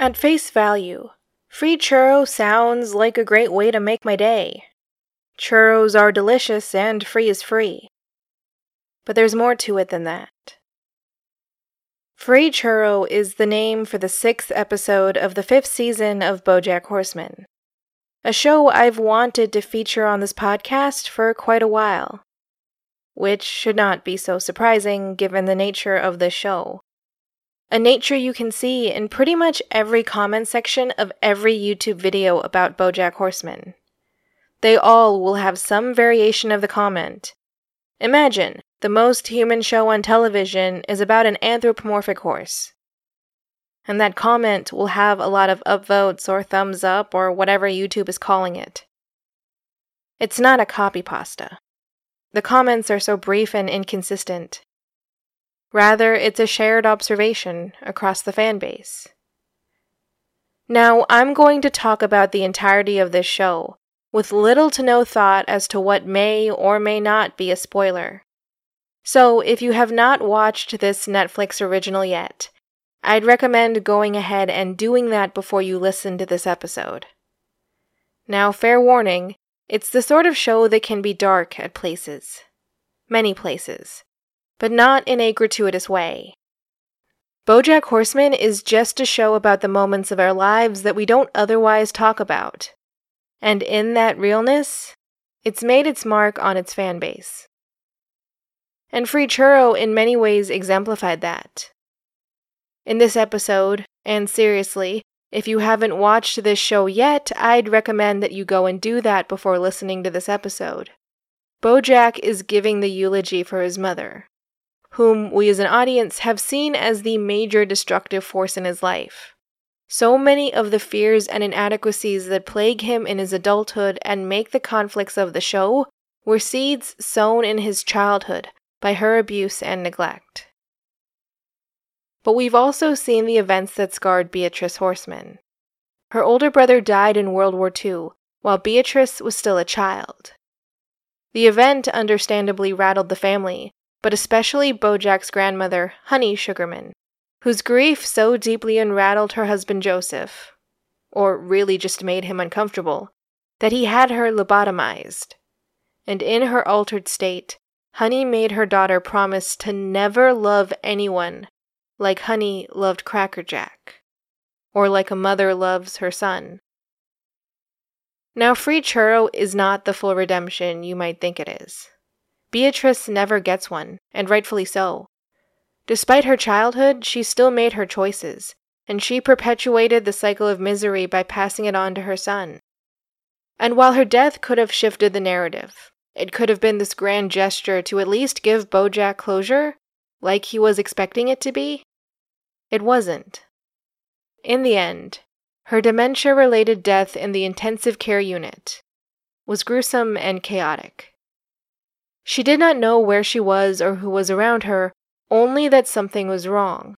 At face value, free churro sounds like a great way to make my day. Churros are delicious and free is free. But there's more to it than that. Free Churro is the name for the sixth episode of the fifth season of Bojack Horseman, a show I've wanted to feature on this podcast for quite a while. Which should not be so surprising given the nature of the show a nature you can see in pretty much every comment section of every YouTube video about Bojack Horseman. They all will have some variation of the comment. Imagine the most human show on television is about an anthropomorphic horse. And that comment will have a lot of upvotes or thumbs up or whatever YouTube is calling it. It's not a copy pasta. The comments are so brief and inconsistent. Rather, it's a shared observation across the fan base. Now, I'm going to talk about the entirety of this show, with little to no thought as to what may or may not be a spoiler. So, if you have not watched this Netflix original yet, I'd recommend going ahead and doing that before you listen to this episode. Now, fair warning, it's the sort of show that can be dark at places. Many places but not in a gratuitous way. Bojack Horseman is just a show about the moments of our lives that we don't otherwise talk about. And in that realness, it's made its mark on its fan base. And Free Churro in many ways exemplified that. In this episode, and seriously, if you haven't watched this show yet, I'd recommend that you go and do that before listening to this episode. Bojack is giving the eulogy for his mother, whom we as an audience have seen as the major destructive force in his life. So many of the fears and inadequacies that plague him in his adulthood and make the conflicts of the show were seeds sown in his childhood by her abuse and neglect. But we've also seen the events that scarred Beatrice Horseman. Her older brother died in World War II, while Beatrice was still a child. The event understandably rattled the family, but especially Bojack's grandmother, Honey Sugarman, whose grief so deeply unrattled her husband Joseph, or really just made him uncomfortable, that he had her lobotomized. And in her altered state, Honey made her daughter promise to never love anyone like Honey loved Cracker Jack, or like a mother loves her son. Now, Free Churro is not the full redemption you might think it is. Beatrice never gets one, and rightfully so. Despite her childhood, she still made her choices, and she perpetuated the cycle of misery by passing it on to her son. And while her death could have shifted the narrative, it could have been this grand gesture to at least give Bojack closure, like he was expecting it to be, it wasn't. In the end, her dementia related death in the intensive care unit was gruesome and chaotic. She did not know where she was or who was around her, only that something was wrong.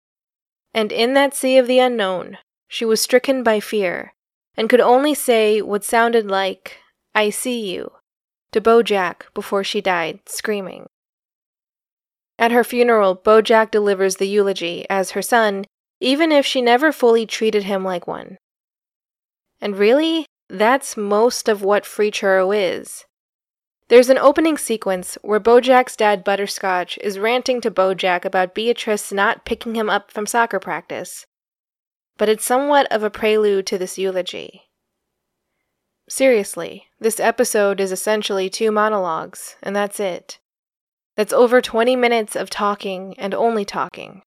And in that sea of the unknown, she was stricken by fear, and could only say what sounded like, I see you, to Bojack before she died, screaming. At her funeral, Bojack delivers the eulogy as her son, even if she never fully treated him like one. And really, that's most of what Free Churro is. There's an opening sequence where Bojack's dad Butterscotch is ranting to Bojack about Beatrice not picking him up from soccer practice. But it's somewhat of a prelude to this eulogy. Seriously, this episode is essentially two monologues, and that's it. That's over 20 minutes of talking and only talking.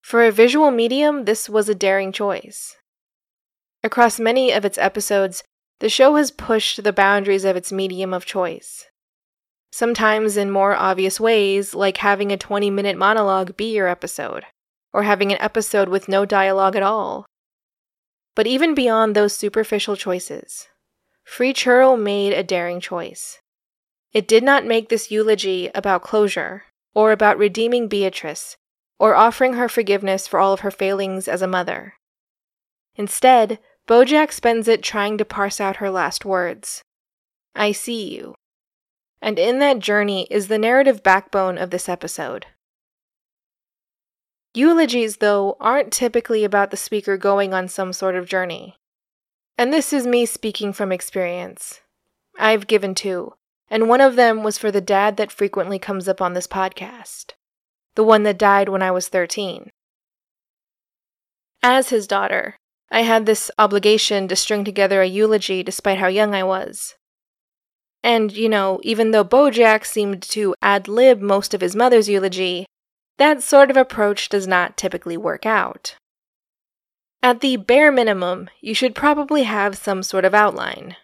For a visual medium, this was a daring choice. Across many of its episodes, the show has pushed the boundaries of its medium of choice. Sometimes in more obvious ways, like having a 20 minute monologue be your episode, or having an episode with no dialogue at all. But even beyond those superficial choices, Free Churro made a daring choice. It did not make this eulogy about closure, or about redeeming Beatrice, or offering her forgiveness for all of her failings as a mother. Instead, Bojack spends it trying to parse out her last words I see you. And in that journey is the narrative backbone of this episode. Eulogies, though, aren't typically about the speaker going on some sort of journey. And this is me speaking from experience. I've given two, and one of them was for the dad that frequently comes up on this podcast, the one that died when I was 13. As his daughter, I had this obligation to string together a eulogy despite how young I was. And, you know, even though Bojack seemed to ad lib most of his mother's eulogy, that sort of approach does not typically work out. At the bare minimum, you should probably have some sort of outline.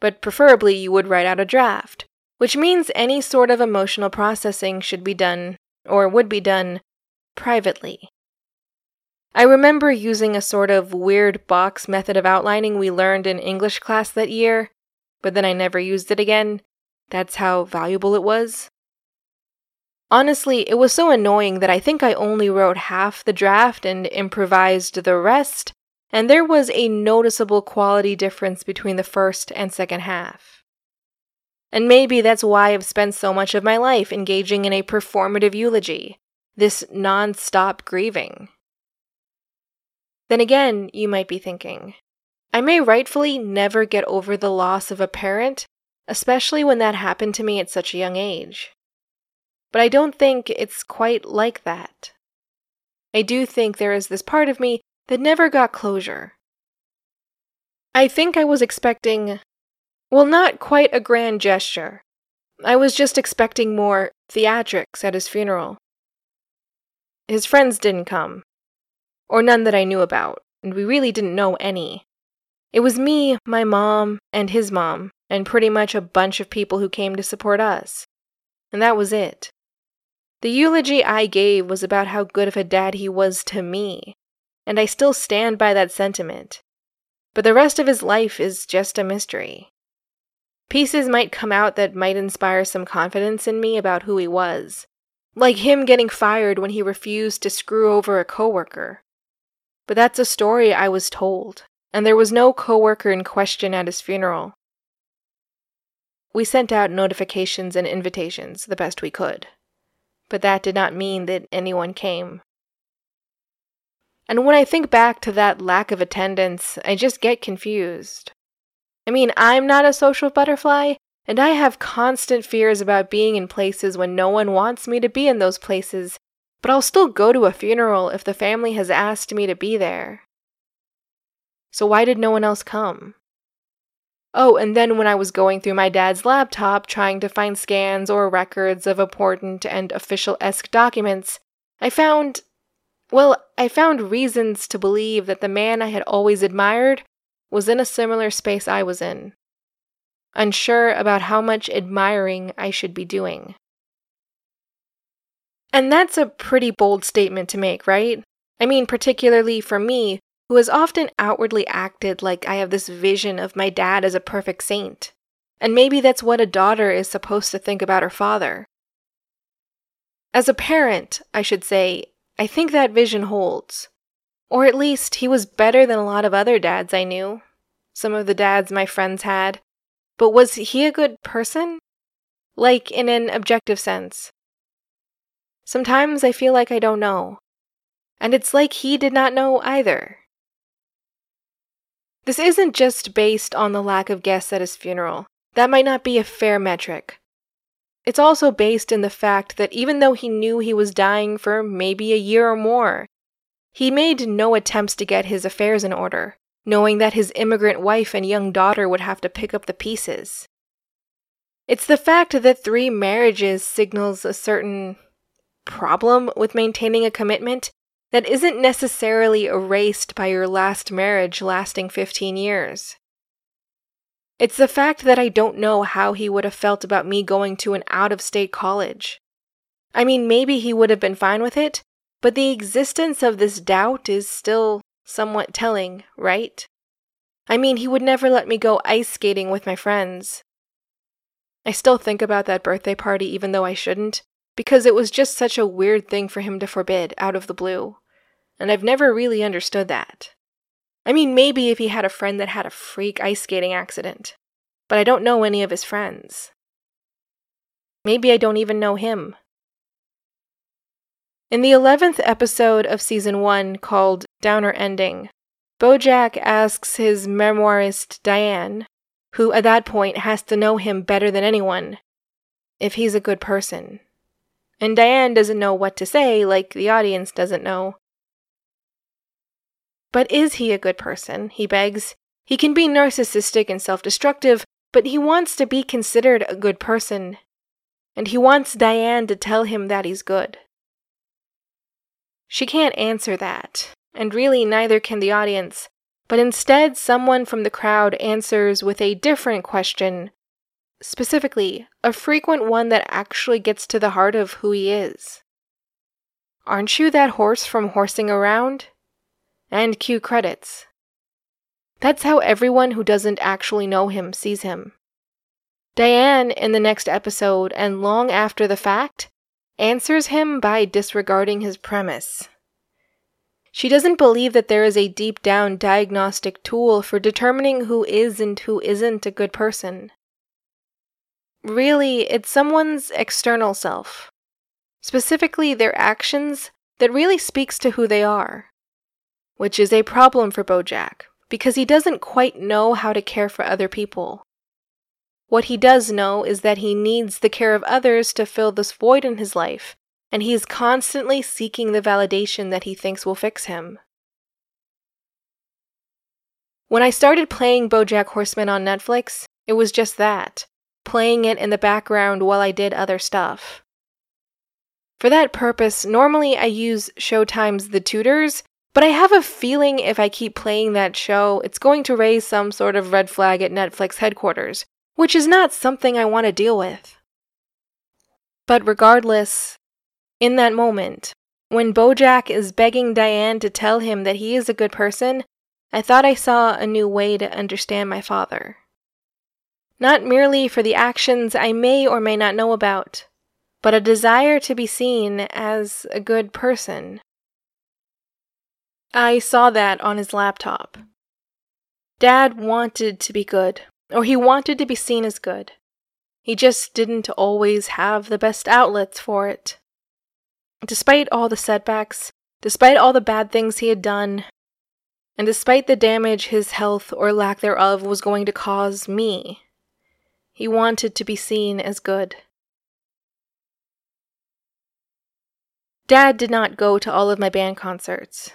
But preferably, you would write out a draft, which means any sort of emotional processing should be done, or would be done, privately. I remember using a sort of weird box method of outlining we learned in English class that year, but then I never used it again. That's how valuable it was. Honestly, it was so annoying that I think I only wrote half the draft and improvised the rest, and there was a noticeable quality difference between the first and second half. And maybe that's why I've spent so much of my life engaging in a performative eulogy, this non stop grieving. Then again, you might be thinking, I may rightfully never get over the loss of a parent, especially when that happened to me at such a young age. But I don't think it's quite like that. I do think there is this part of me that never got closure. I think I was expecting, well, not quite a grand gesture. I was just expecting more theatrics at his funeral. His friends didn't come, or none that I knew about, and we really didn't know any. It was me, my mom, and his mom, and pretty much a bunch of people who came to support us. And that was it. The eulogy I gave was about how good of a dad he was to me, and I still stand by that sentiment. But the rest of his life is just a mystery. Pieces might come out that might inspire some confidence in me about who he was, like him getting fired when he refused to screw over a coworker. But that's a story I was told, and there was no coworker in question at his funeral. We sent out notifications and invitations the best we could but that did not mean that anyone came. And when I think back to that lack of attendance, I just get confused. I mean, I'm not a social butterfly, and I have constant fears about being in places when no one wants me to be in those places, but I'll still go to a funeral if the family has asked me to be there. So why did no one else come? Oh, and then when I was going through my dad's laptop trying to find scans or records of important and official esque documents, I found. Well, I found reasons to believe that the man I had always admired was in a similar space I was in. Unsure about how much admiring I should be doing. And that's a pretty bold statement to make, right? I mean, particularly for me, who has often outwardly acted like I have this vision of my dad as a perfect saint. And maybe that's what a daughter is supposed to think about her father. As a parent, I should say, I think that vision holds. Or at least he was better than a lot of other dads I knew, some of the dads my friends had. But was he a good person? Like, in an objective sense. Sometimes I feel like I don't know. And it's like he did not know either. This isn't just based on the lack of guests at his funeral. That might not be a fair metric. It's also based in the fact that even though he knew he was dying for maybe a year or more, he made no attempts to get his affairs in order, knowing that his immigrant wife and young daughter would have to pick up the pieces. It's the fact that three marriages signals a certain problem with maintaining a commitment that isn't necessarily erased by your last marriage lasting 15 years. It's the fact that I don't know how he would have felt about me going to an out of state college. I mean, maybe he would have been fine with it, but the existence of this doubt is still somewhat telling, right? I mean, he would never let me go ice skating with my friends. I still think about that birthday party even though I shouldn't, because it was just such a weird thing for him to forbid out of the blue and I've never really understood that. I mean, maybe if he had a friend that had a freak ice skating accident, but I don't know any of his friends. Maybe I don't even know him. In the 11th episode of season 1 called Downer Ending, Bojack asks his memoirist Diane, who at that point has to know him better than anyone, if he's a good person. And Diane doesn't know what to say, like the audience doesn't know. But is he a good person? He begs. He can be narcissistic and self destructive, but he wants to be considered a good person. And he wants Diane to tell him that he's good. She can't answer that, and really neither can the audience, but instead someone from the crowd answers with a different question, specifically, a frequent one that actually gets to the heart of who he is. Aren't you that horse from horsing around? And cue credits. That's how everyone who doesn't actually know him sees him. Diane, in the next episode and long after the fact, answers him by disregarding his premise. She doesn't believe that there is a deep down diagnostic tool for determining who is and who isn't a good person. Really, it's someone's external self, specifically their actions, that really speaks to who they are which is a problem for Bojack because he doesn't quite know how to care for other people. What he does know is that he needs the care of others to fill this void in his life, and he is constantly seeking the validation that he thinks will fix him. When I started playing Bojack Horseman on Netflix, it was just that playing it in the background while I did other stuff. For that purpose, normally I use Showtime's The Tudors but I have a feeling if I keep playing that show, it's going to raise some sort of red flag at Netflix headquarters, which is not something I want to deal with. But regardless, in that moment, when Bojack is begging Diane to tell him that he is a good person, I thought I saw a new way to understand my father. Not merely for the actions I may or may not know about, but a desire to be seen as a good person. I saw that on his laptop. Dad wanted to be good, or he wanted to be seen as good. He just didn't always have the best outlets for it. Despite all the setbacks, despite all the bad things he had done, and despite the damage his health or lack thereof was going to cause me, he wanted to be seen as good. Dad did not go to all of my band concerts,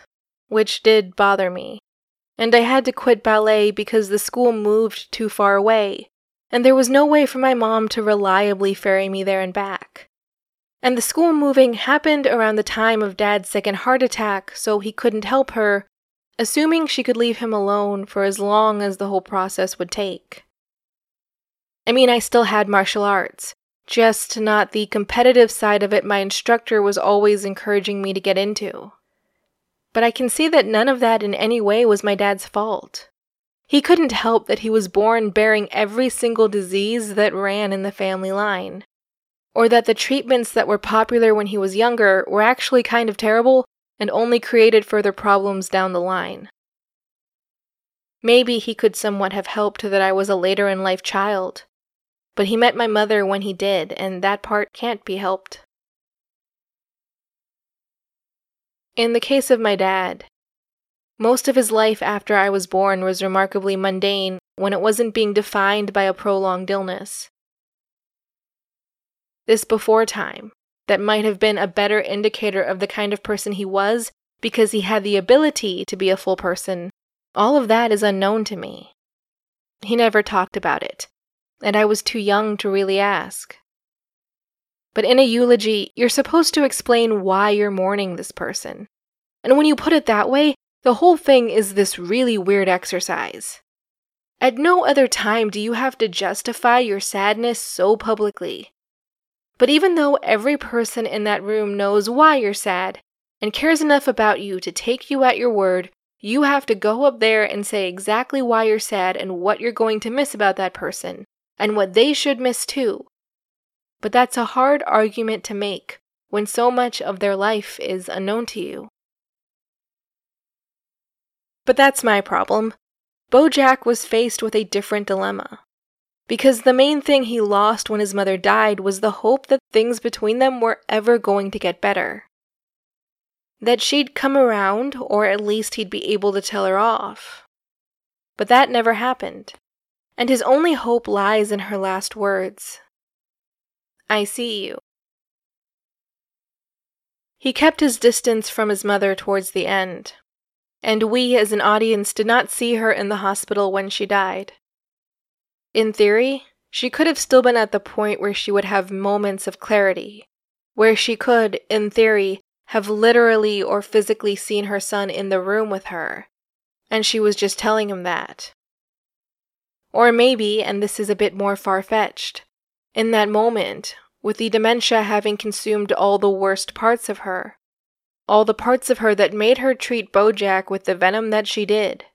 which did bother me. And I had to quit ballet because the school moved too far away, and there was no way for my mom to reliably ferry me there and back. And the school moving happened around the time of Dad's second heart attack, so he couldn't help her, assuming she could leave him alone for as long as the whole process would take. I mean, I still had martial arts, just not the competitive side of it my instructor was always encouraging me to get into. But I can see that none of that in any way was my dad's fault. He couldn't help that he was born bearing every single disease that ran in the family line. Or that the treatments that were popular when he was younger were actually kind of terrible and only created further problems down the line. Maybe he could somewhat have helped that I was a later in life child. But he met my mother when he did, and that part can't be helped. In the case of my dad, most of his life after I was born was remarkably mundane when it wasn't being defined by a prolonged illness. This before time, that might have been a better indicator of the kind of person he was because he had the ability to be a full person, all of that is unknown to me. He never talked about it, and I was too young to really ask. But in a eulogy, you're supposed to explain why you're mourning this person. And when you put it that way, the whole thing is this really weird exercise. At no other time do you have to justify your sadness so publicly. But even though every person in that room knows why you're sad and cares enough about you to take you at your word, you have to go up there and say exactly why you're sad and what you're going to miss about that person, and what they should miss too, but that's a hard argument to make when so much of their life is unknown to you. But that's my problem. Bojack was faced with a different dilemma. Because the main thing he lost when his mother died was the hope that things between them were ever going to get better. that she'd come around, or at least he'd be able to tell her off. But that never happened, and his only hope lies in her last words I see you. He kept his distance from his mother towards the end, and we as an audience did not see her in the hospital when she died. In theory, she could have still been at the point where she would have moments of clarity, where she could, in theory, have literally or physically seen her son in the room with her, and she was just telling him that. Or maybe, and this is a bit more far fetched, in that moment, with the dementia having consumed all the worst parts of her, all the parts of her that made her treat Bojack with the venom that she did.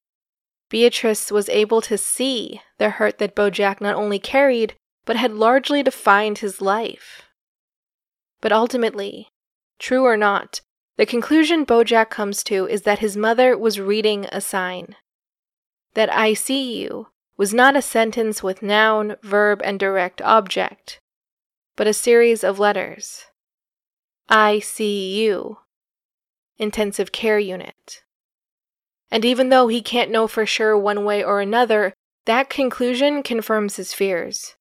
Beatrice was able to see the hurt that Bojack not only carried, but had largely defined his life. But ultimately, true or not, the conclusion Bojack comes to is that his mother was reading a sign. That I see you was not a sentence with noun, verb, and direct object, but a series of letters. ICU. Intensive care unit. And even though he can't know for sure one way or another, that conclusion confirms his fears.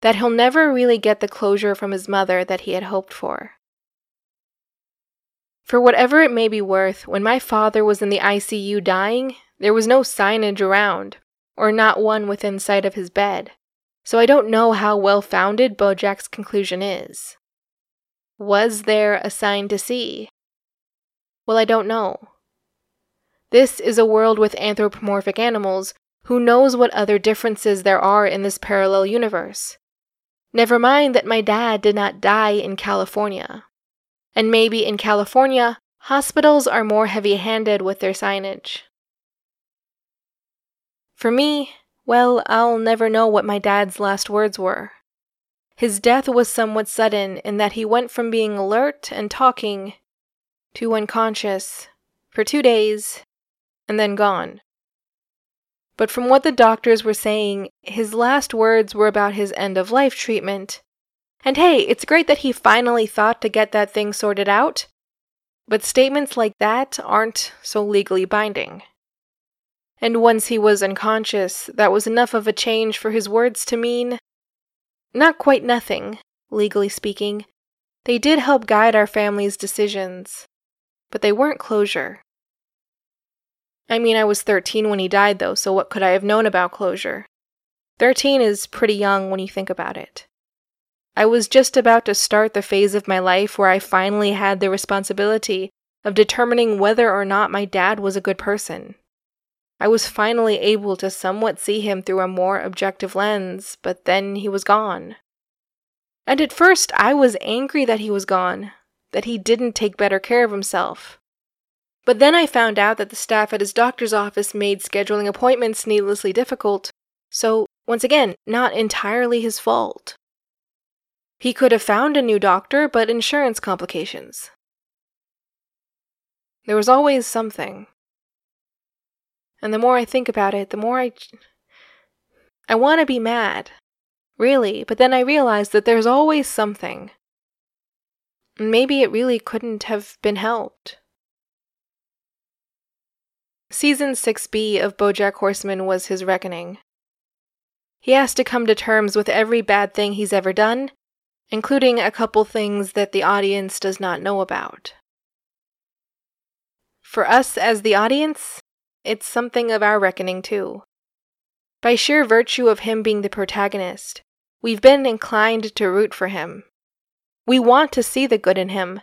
That he'll never really get the closure from his mother that he had hoped for. For whatever it may be worth, when my father was in the ICU dying, there was no signage around, or not one within sight of his bed so I don't know how well founded Bojack's conclusion is. Was there a sign to see? Well, I don't know. This is a world with anthropomorphic animals. Who knows what other differences there are in this parallel universe? Never mind that my dad did not die in California. And maybe in California, hospitals are more heavy handed with their signage. For me, well, I'll never know what my dad's last words were. His death was somewhat sudden in that he went from being alert and talking to unconscious for two days and then gone. But from what the doctors were saying, his last words were about his end of life treatment. And hey, it's great that he finally thought to get that thing sorted out, but statements like that aren't so legally binding and once he was unconscious, that was enough of a change for his words to mean not quite nothing, legally speaking. They did help guide our family's decisions, but they weren't closure. I mean, I was 13 when he died, though, so what could I have known about closure? 13 is pretty young when you think about it. I was just about to start the phase of my life where I finally had the responsibility of determining whether or not my dad was a good person. I was finally able to somewhat see him through a more objective lens, but then he was gone. And at first, I was angry that he was gone, that he didn't take better care of himself. But then I found out that the staff at his doctor's office made scheduling appointments needlessly difficult, so, once again, not entirely his fault. He could have found a new doctor, but insurance complications. There was always something. And the more I think about it, the more I. I want to be mad. Really, but then I realize that there's always something. And maybe it really couldn't have been helped. Season 6B of Bojack Horseman was his reckoning. He has to come to terms with every bad thing he's ever done, including a couple things that the audience does not know about. For us as the audience, it's something of our reckoning, too. By sheer virtue of him being the protagonist, we've been inclined to root for him. We want to see the good in him,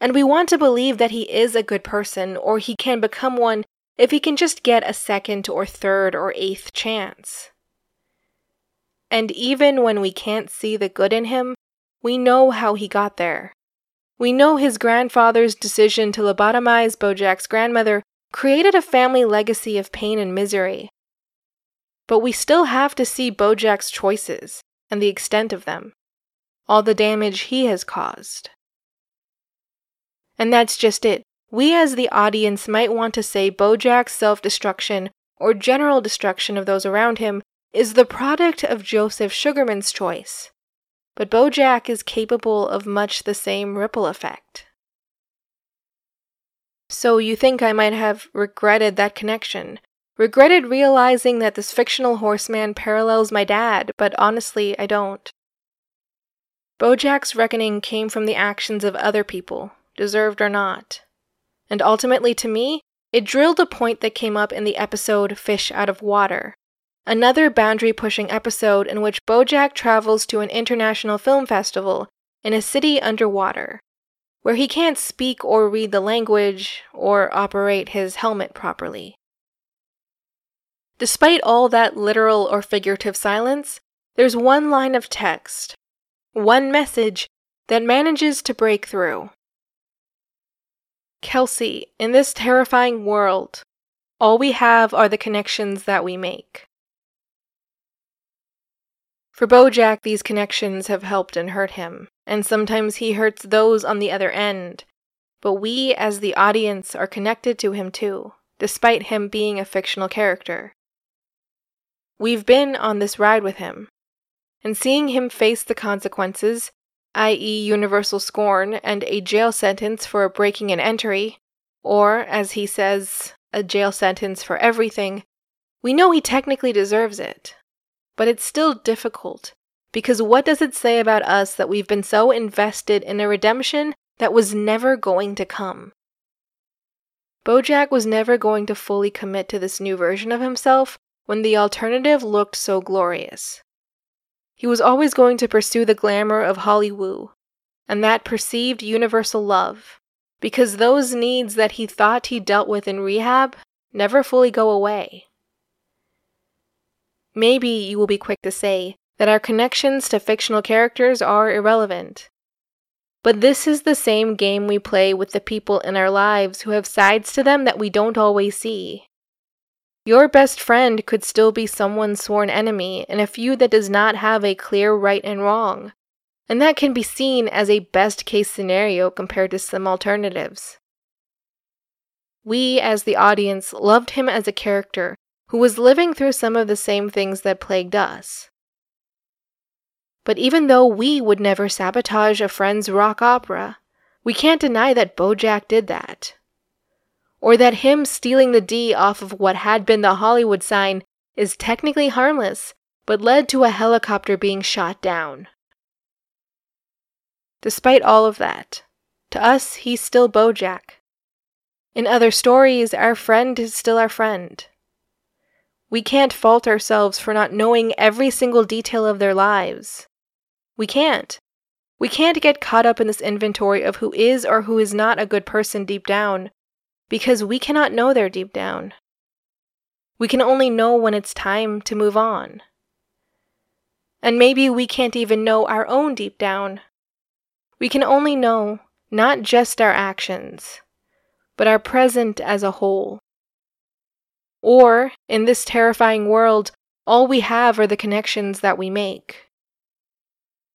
and we want to believe that he is a good person or he can become one if he can just get a second or third or eighth chance. And even when we can't see the good in him, we know how he got there. We know his grandfather's decision to lobotomize Bojack's grandmother created a family legacy of pain and misery. But we still have to see Bojack's choices and the extent of them, all the damage he has caused. And that's just it. We as the audience might want to say Bojack's self destruction or general destruction of those around him is the product of Joseph Sugarman's choice. But Bojack is capable of much the same ripple effect. So you think I might have regretted that connection, regretted realizing that this fictional horseman parallels my dad, but honestly, I don't. Bojack's reckoning came from the actions of other people, deserved or not. And ultimately, to me, it drilled a point that came up in the episode Fish Out of Water, another boundary pushing episode in which Bojack travels to an international film festival in a city underwater, where he can't speak or read the language or operate his helmet properly. Despite all that literal or figurative silence, there's one line of text one message that manages to break through. Kelsey, in this terrifying world, all we have are the connections that we make. For Bojack, these connections have helped and hurt him, and sometimes he hurts those on the other end. But we, as the audience, are connected to him too, despite him being a fictional character. We've been on this ride with him, and seeing him face the consequences, i.e., universal scorn and a jail sentence for breaking an entry, or, as he says, a jail sentence for everything, we know he technically deserves it. But it's still difficult, because what does it say about us that we've been so invested in a redemption that was never going to come? Bojack was never going to fully commit to this new version of himself when the alternative looked so glorious. He was always going to pursue the glamour of Hollywood and that perceived universal love, because those needs that he thought he dealt with in rehab never fully go away. Maybe you will be quick to say that our connections to fictional characters are irrelevant. But this is the same game we play with the people in our lives who have sides to them that we don't always see. Your best friend could still be someone's sworn enemy in a feud that does not have a clear right and wrong, and that can be seen as a best case scenario compared to some alternatives. We, as the audience, loved him as a character who was living through some of the same things that plagued us. But even though we would never sabotage a friend's rock opera, we can't deny that Bojack did that or that him stealing the D off of what had been the Hollywood sign is technically harmless, but led to a helicopter being shot down. Despite all of that, to us, he's still Bojack. In other stories, our friend is still our friend. We can't fault ourselves for not knowing every single detail of their lives. We can't. We can't get caught up in this inventory of who is or who is not a good person deep down because we cannot know there deep down. We can only know when it's time to move on. And maybe we can't even know our own deep down. We can only know not just our actions, but our present as a whole. Or, in this terrifying world, all we have are the connections that we make.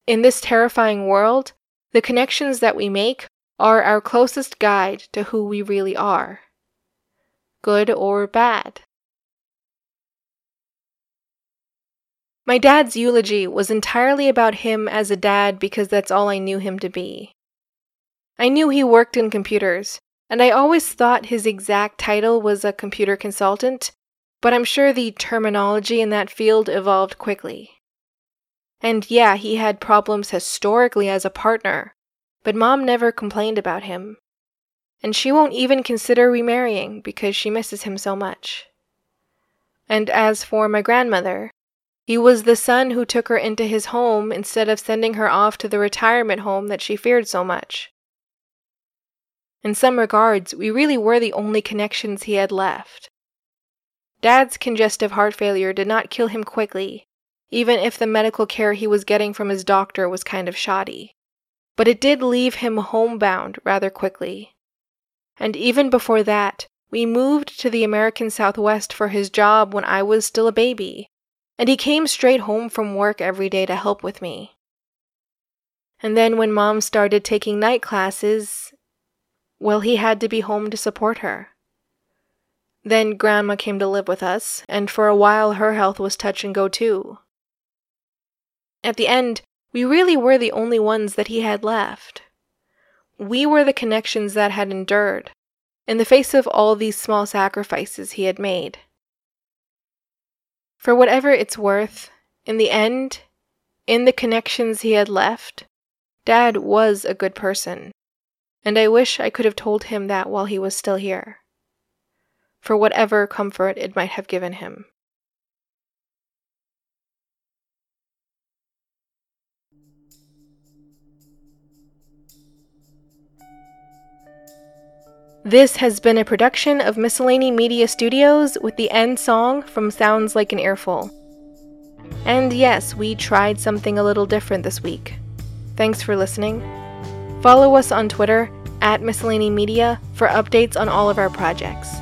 In this terrifying world, the connections that we make are our closest guide to who we really are, good or bad. My dad's eulogy was entirely about him as a dad because that's all I knew him to be. I knew he worked in computers, and I always thought his exact title was a computer consultant, but I'm sure the terminology in that field evolved quickly. And yeah, he had problems historically as a partner, but mom never complained about him. And she won't even consider remarrying because she misses him so much. And as for my grandmother, he was the son who took her into his home instead of sending her off to the retirement home that she feared so much. In some regards, we really were the only connections he had left. Dad's congestive heart failure did not kill him quickly, even if the medical care he was getting from his doctor was kind of shoddy but it did leave him homebound rather quickly. And even before that, we moved to the American Southwest for his job when I was still a baby, and he came straight home from work every day to help with me. And then when mom started taking night classes, well, he had to be home to support her. Then grandma came to live with us, and for a while her health was touch and go too. At the end, we really were the only ones that he had left. We were the connections that had endured, in the face of all these small sacrifices he had made. For whatever it's worth, in the end, in the connections he had left, Dad was a good person, and I wish I could have told him that while he was still here, for whatever comfort it might have given him. This has been a production of Miscellany Media Studios with the end song from Sounds Like an Earful. And yes, we tried something a little different this week. Thanks for listening. Follow us on Twitter at Miscellany Media for updates on all of our projects.